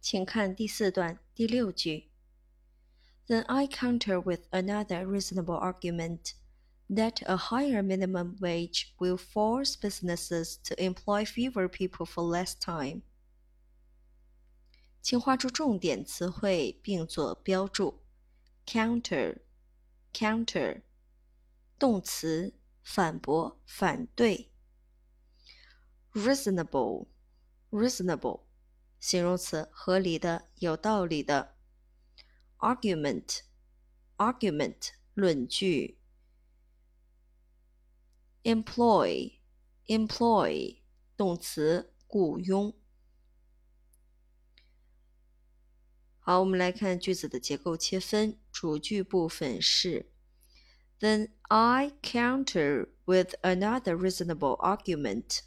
请看第四段第六句。Then I counter with another reasonable argument that a higher minimum wage will force businesses to employ fewer people for less time. 请画出重点词汇并做标注。counter，counter，动词，反驳、反对。reasonable，reasonable， 形容词，合理的、有道理的。argument，argument，论据。employ，employ，动词，雇佣。好，我们来看句子的结构切分。主句部分是：Then I counter with another reasonable argument。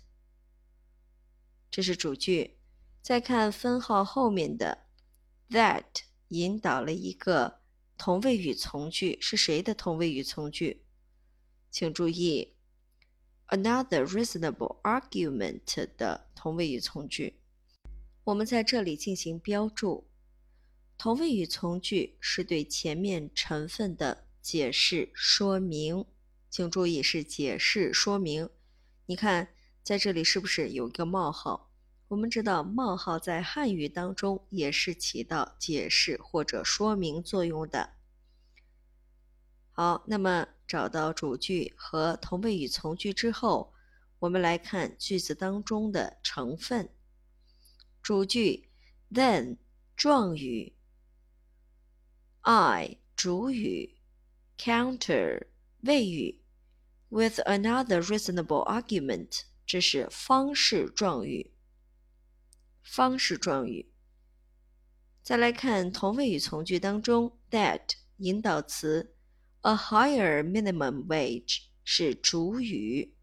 这是主句。再看分号后面的 that，引导了一个同位语从句，是谁的同位语从句？请注意，another reasonable argument 的同位语从句。我们在这里进行标注。同位语从句是对前面成分的解释说明，请注意是解释说明。你看，在这里是不是有一个冒号？我们知道冒号在汉语当中也是起到解释或者说明作用的。好，那么找到主句和同位语从句之后，我们来看句子当中的成分。主句 then 状语。I 主语，counter 谓语，with another reasonable argument 这是方式状语。方式状语。再来看同位语从句当中，that 引导词，a higher minimum wage 是主语，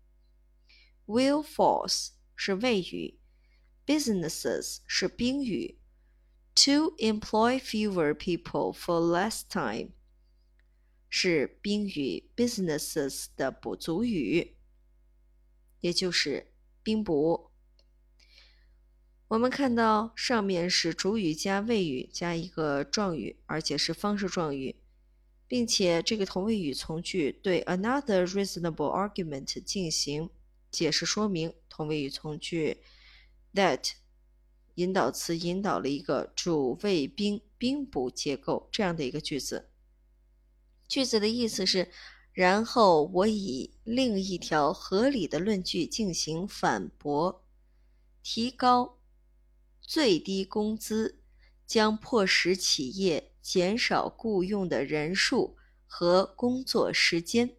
will force 是谓语，businesses 是宾语。To employ fewer people for less time 是宾语 businesses 的补足语，也就是宾补。 我们看到上面是主语加谓语加一个状语，而且是方式状语，并且这个同位语从句对 another reasonable argument 进行解释说明。同位语从句 that。引导词引导了一个主谓宾宾补结构这样的一个句子。句子的意思是，然后我以另一条合理的论据进行反驳：提高最低工资将迫使企业减少雇佣的人数和工作时间。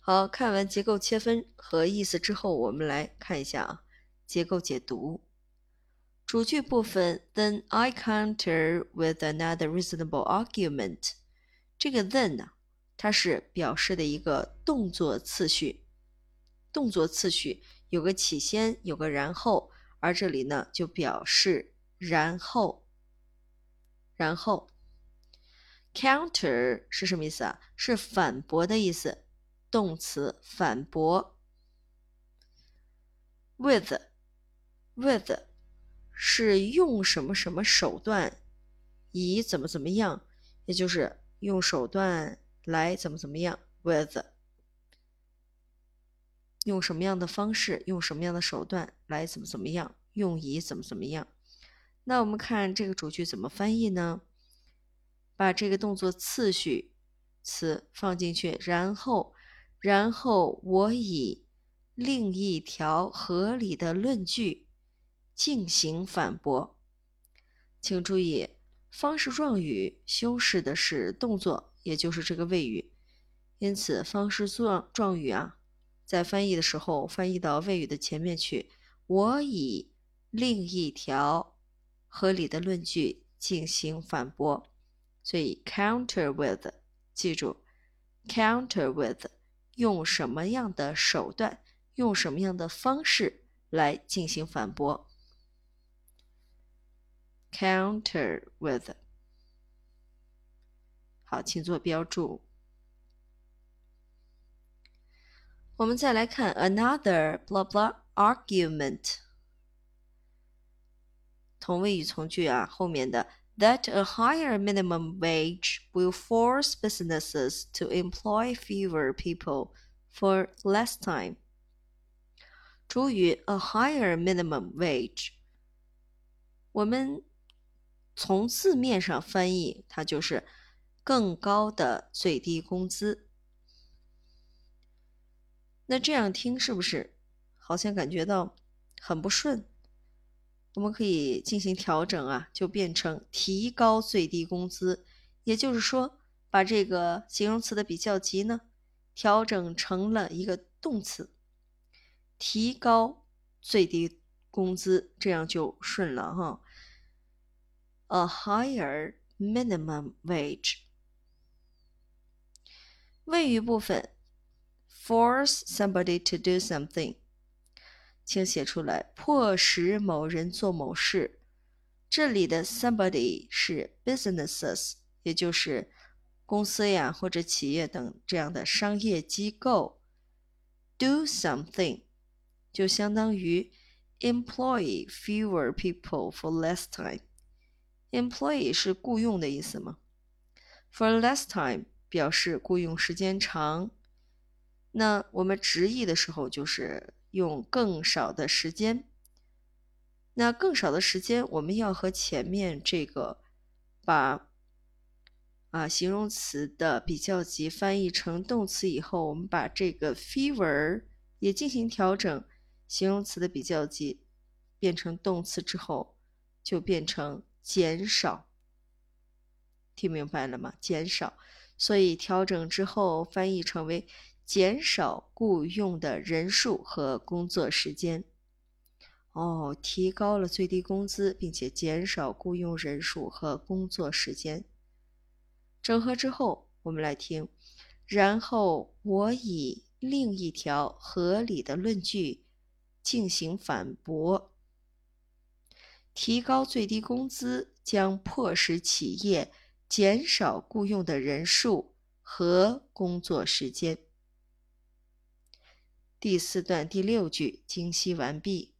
好看完结构切分和意思之后，我们来看一下啊。结构解读，主句部分，Then I counter with another reasonable argument。这个 then 呢，它是表示的一个动作次序，动作次序有个起先，有个然后，而这里呢就表示然后，然后，counter 是什么意思啊？是反驳的意思，动词反驳，with。with 是用什么什么手段，以怎么怎么样，也就是用手段来怎么怎么样。with 用什么样的方式，用什么样的手段来怎么怎么样，用以怎么怎么样。那我们看这个主句怎么翻译呢？把这个动作次序词放进去，然后，然后我以另一条合理的论据。进行反驳，请注意，方式状语修饰的是动作，也就是这个谓语，因此方式状状语啊，在翻译的时候翻译到谓语的前面去。我以另一条合理的论据进行反驳，所以 counter with，记住，counter with 用什么样的手段，用什么样的方式来进行反驳。counter with。好，请做标注。我们再来看 another blah blah argument。 同位语从句啊后面的 that a higher minimum wage will force businesses to employ fewer people for less time。主语 a higher minimum wage，我们从字面上翻译，它就是更高的最低工资。 那这样听是不是好像感觉到很不顺？我们可以进行调整啊，就变成提高最低工资。也就是说，把这个形容词的比较级呢，调整成了一个动词。提高最低工资，这样就顺了哈。A higher minimum wage。谓语部分 ，force somebody to do something，请写出来，迫使某人做某事。这里的 somebody 是 businesses，也就是公司呀或者企业等这样的商业机构。Do something。就相当于 employ fewer people for less time。employ 是雇佣的意思吗？for less time 表示雇佣时间长。 那我们直译的时候就是用更少的时间。那更少的时间，我们要和前面这个把啊形容词的比较级翻译成动词以后，我们把这个 fever 也进行调整。形容词的比较级变成动词之后，就变成减少。听明白了吗？减少，所以调整之后翻译成为减少雇佣的人数和工作时间。哦，提高了最低工资，并且减少雇佣人数和工作时间。整合之后，我们来听。然后我以另一条合理的论据。进行反驳。提高最低工资将迫使企业减少雇佣的人数和工作时间。第四段第六句精析完毕。